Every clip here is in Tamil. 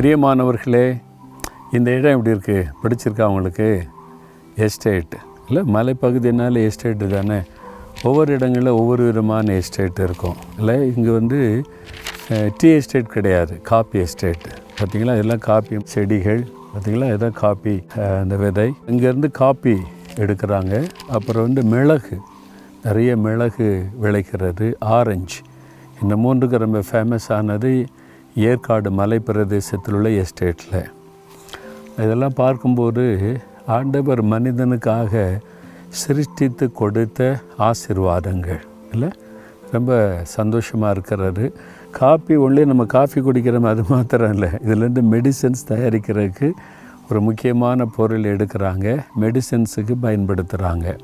பிரியமானவர்களே இந்த இடம் எப்படி இருக்குது பிடிச்சிருக்கா அவங்களுக்கு எஸ்டேட் இல்லை மலைப்பகுதினால எஸ்டேட்டு தானே? ஒவ்வொரு இடங்களில் ஒவ்வொரு விதமான எஸ்டேட் இருக்கும். இல்லை இங்கே வந்து டீ எஸ்டேட் கிடையாது. காப்பி எஸ்டேட் பார்த்தீங்களா? இதெல்லாம் காப்பி செடிகள். பார்த்திங்களா? இதான் காப்பி அந்த விதை. இங்கேருந்து காப்பி எடுக்கிறாங்க. அப்புறம் வந்து மிளகு. நிறைய மிளகு விளைக்கிறது. ஆரஞ்சு இந்த மூன்றுக்கு ரொம்ப ஃபேமஸ் ஆனது ஏற்காடு மலை பிரதேசத்தில் உள்ள எஸ்டேட்டில். இதெல்லாம் பார்க்கும்போது ஆண்டவர் மனிதனுக்காக சிருஷ்டித்து கொடுத்த ஆசிர்வாதங்கள். இல்லை? ரொம்ப சந்தோஷமாக இருக்கிறாரு. காப்பி ஒன்லே நம்ம காஃபி குடிக்கிறோம் அது மாத்திரம் இல்லை. இதுலேருந்து மெடிசன்ஸ் தயாரிக்கிறதுக்கு ஒரு முக்கியமான பொருள் எடுக்கிறாங்க. மெடிசன்ஸுக்கு பயன்படுத்துகிறாங்க.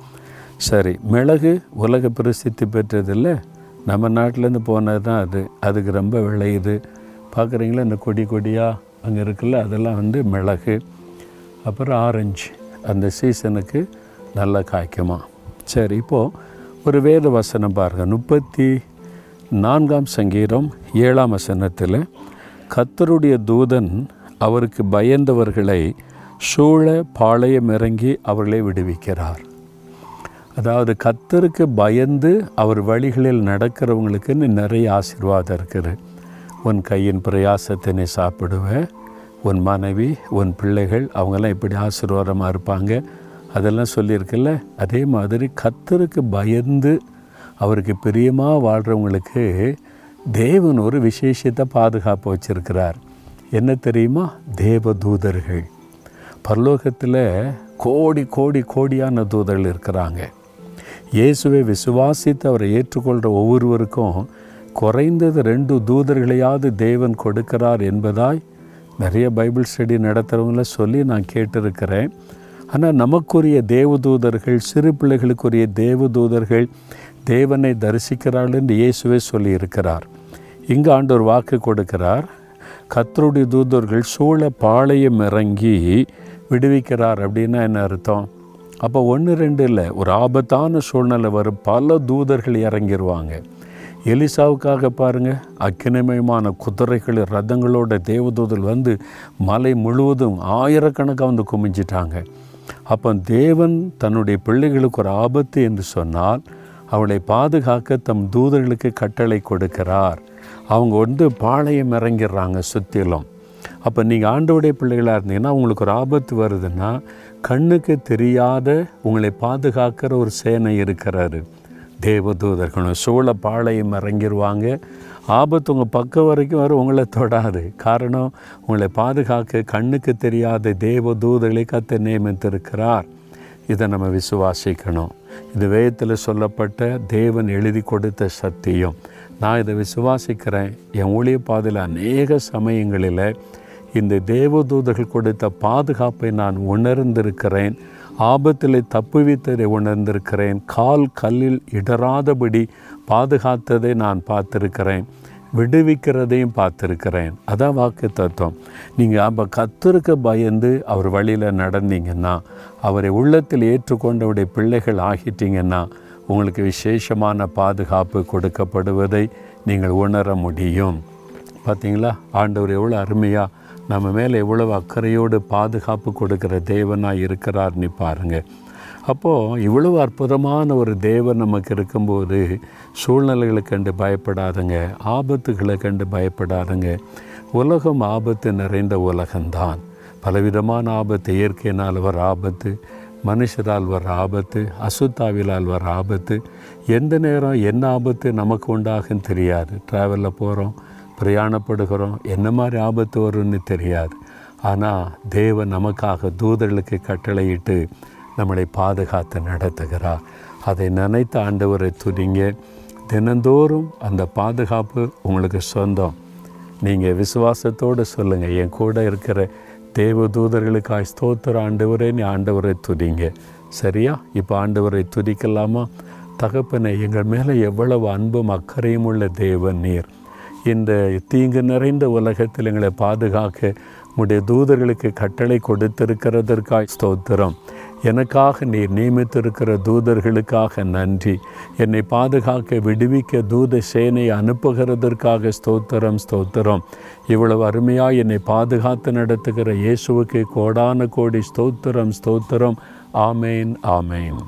சரி மிளகு உலக பிரசித்தி பெற்றதில்லை நம்ம நாட்டிலேருந்து போனது தான் அது. அதுக்கு ரொம்ப விளையுது பார்க்குறீங்களா? இந்த கொடி கொடியாக அங்கே இருக்குல்ல? அதெல்லாம் வந்து மிளகு அப்புறம் ஆரஞ்சு. அந்த சீசனுக்கு நல்லா காய்க்குமா. சரி இப்போது ஒரு வேத வசனம் பாருங்கள் முப்பத்தி நான்காம் சங்கீதம் ஏழாம் வசனத்தில் கத்தருடைய தூதன் அவருக்கு பயந்தவர்களை சூழ பாளையம் இறங்கி அவர்களை விடுவிக்கிறார். அதாவது கத்தருக்கு பயந்து அவர் வழிகளில் நடக்கிறவங்களுக்குன்னு நிறைய ஆசீர்வாதம் இருக்குது. உன் கையின் பிரயாசத்தை நீ சாப்பிடுவ உன் மனைவி உன் பிள்ளைகள் அவங்கெல்லாம் இப்படி ஆசீர்வாதமாக இருப்பாங்க. அதெல்லாம் சொல்லியிருக்குல்ல? அதே மாதிரி கத்தருக்கு பயந்து அவருக்கு பிரியமாக வாழ்கிறவங்களுக்கு தேவன் ஒரு விசேஷத்தை பாதுகாப்பு வச்சுருக்கிறார். என்ன தெரியுமா? தேவ தூதர்கள் பரலோகத்தில் கோடி கோடி கோடியான தூதர்கள் இருக்கிறாங்க. இயேசுவை விசுவாசித்து அவரை ஏற்றுக்கொள்கிற ஒவ்வொருவருக்கும் குறைந்தது ரெண்டு தூதர்களையாவது தேவன் கொடுக்கிறார் என்பதாய் நிறைய பைபிள் ஸ்டடி நடத்துகிறவங்கள சொல்லி நான் கேட்டிருக்கிறேன். ஆனால் நமக்குரிய தேவதூதர்கள் சிறு பிள்ளைகளுக்குரிய தேவதூதர்கள் தேவனை தரிசிக்கிறார்கள் என்று இயேசுவே சொல்லியிருக்கிறார். இங்கு ஆண்டோர் வாக்கு கொடுக்கிறார். கத்தருடைய தூதர்கள் சூழ பாளையம் இறங்கி விடுவிக்கிறார் அப்படின்னா என்ன அர்த்தம்? அப்போ ஒன்று ரெண்டு இல்லை ஒரு ஆபத்தான சூழ்நிலை வரும். பல தூதர்கள் இறங்கிடுவாங்க எலிசாவுக்காக பாருங்கள் அக்கினிமயமான குதிரைகள் ரதங்களோட தேவதூதல் வந்து மலை முழுவதும் ஆயிரக்கணக்காக வந்து குமிஞ்சிட்டாங்க. அப்போ தேவன் தன்னுடைய பிள்ளைகளுக்கு ஒரு ஆபத்து என்று சொன்னால் அவளை பாதுகாக்க தம் தூதர்களுக்கு கட்டளை கொடுக்கிறார். அவங்க வந்து பாளையம் இறங்கிடுறாங்க சுற்றிலும் அப்போ நீங்கள் ஆண்டோடைய பிள்ளைகளாக இருந்தீங்கன்னா உங்களுக்கு ஒரு ஆபத்து வருதுன்னா கண்ணுக்கு தெரியாத உங்களை பாதுகாக்கிற ஒரு சேனை இருக்கிறாரு. தேவதூதர்களும் சூழ பாளையம் இறங்கிடுவாங்க ஆபத்து உங்கள் பக்கம் வரைக்கும் வரும் உங்களை தொடாது. காரணம் உங்களை பாதுகாக்க கண்ணுக்கு தெரியாத தேவதூதர்களை கத்த நியமித்திருக்கிறார். இதை நம்ம விசுவாசிக்கணும். இது வேதத்தில் சொல்லப்பட்ட தேவன் எழுதி கொடுத்த சத்தியம். நான் இதை விசுவாசிக்கிறேன். என் ஊழிய பாதையில் அநேக சமயங்களில் இந்த தேவதூதர்கள் கொடுத்த பாதுகாப்பை நான் உணர்ந்திருக்கிறேன். ஆபத்தில் தப்புவித்ததை உணர்ந்திருக்கிறேன். கால் கல்லில் இடராதபடி பாதுகாத்ததை நான் பார்த்துருக்கிறேன். விடுவிக்கிறதையும் பார்த்துருக்கிறேன். அதான் வாக்கு தத்துவம். நீங்கள் அப்போ கத்திருக்க பயந்து அவர் வழியில் நடந்தீங்கன்னா அவரை உள்ளத்தில் ஏற்றுக்கொண்டவுடைய பிள்ளைகள் ஆகிட்டீங்கன்னா உங்களுக்கு விசேஷமான பாதுகாப்பு கொடுக்கப்படுவதை நீங்கள் உணர முடியும். பார்த்தீங்களா ஆண்டவர் எவ்வளோ அருமையாக நம்ம மேலே எவ்வளவு அக்கறையோடு பாதுகாப்பு கொடுக்குற தேவனாக இருக்கிறார்னு பாருங்கள் அப்போது இவ்வளவு அற்புதமான ஒரு தேவன் நமக்கு இருக்கும்போது சூழ்நிலைகளை கண்டு பயப்படாதுங்க ஆபத்துகளை கண்டு பயப்படாதுங்க. உலகம் ஆபத்து நிறைந்த உலகம்தான். பலவிதமான ஆபத்து இயற்கையினால் வர ஆபத்து மனுஷரால் வர ஆபத்து அசுத்தாவிலால் வர ஆபத்து. எந்த நேரம் என்ன ஆபத்து நமக்கு உண்டாகும் தெரியாது. ட்ராவலில் போகிறோம் பிரயாணப்படுகிறோம். என்ன மாதிரி ஆபத்து வரும்னு தெரியாது. ஆனால் தேவன் நமக்காக தூதர்களுக்கு கட்டளையிட்டு நம்மளை பாதுகாத்து நடத்துகிறார். அதை நினைத்த ஆண்டவரை துதிங்க. தினந்தோறும் அந்த பாதுகாப்பு உங்களுக்கு சொந்தம். நீங்கள் விசுவாசத்தோடு சொல்லுங்கள் என் கூட இருக்கிற தேவ தூதர்களுக்காய் ஸ்தோத்திர ஆண்டவரே நீ ஆண்டவரை துதிங்க. சரியா? இப்போ ஆண்டவரை துதிக்கலாமா? தகப்பனை எங்கள் மேலே எவ்வளவு அன்பும் அக்கறையும் உள்ள தேவன் நீர். இந்த தீங்கு நிறைந்த உலகத்தில் எங்களை பாதுகாக்க உடைய தூதர்களுக்கு கட்டளை கொடுத்திருக்கிறதற்காய் ஸ்தோத்திரம். எனக்காக நீர் நியமித்திருக்கிற தூதர்களுக்காக நன்றி. என்னை பாதுகாக்க விடுவிக்க தூத சேனை அனுப்புகிறதற்காக ஸ்தோத்திரம் ஸ்தோத்திரம். இவ்வளவு அருமையாக என்னை பாதுகாத்து நடத்துகிற இயேசுவுக்கு கோடான கோடி ஸ்தோத்திரம் ஸ்தோத்திரம். ஆமேன் ஆமேன்.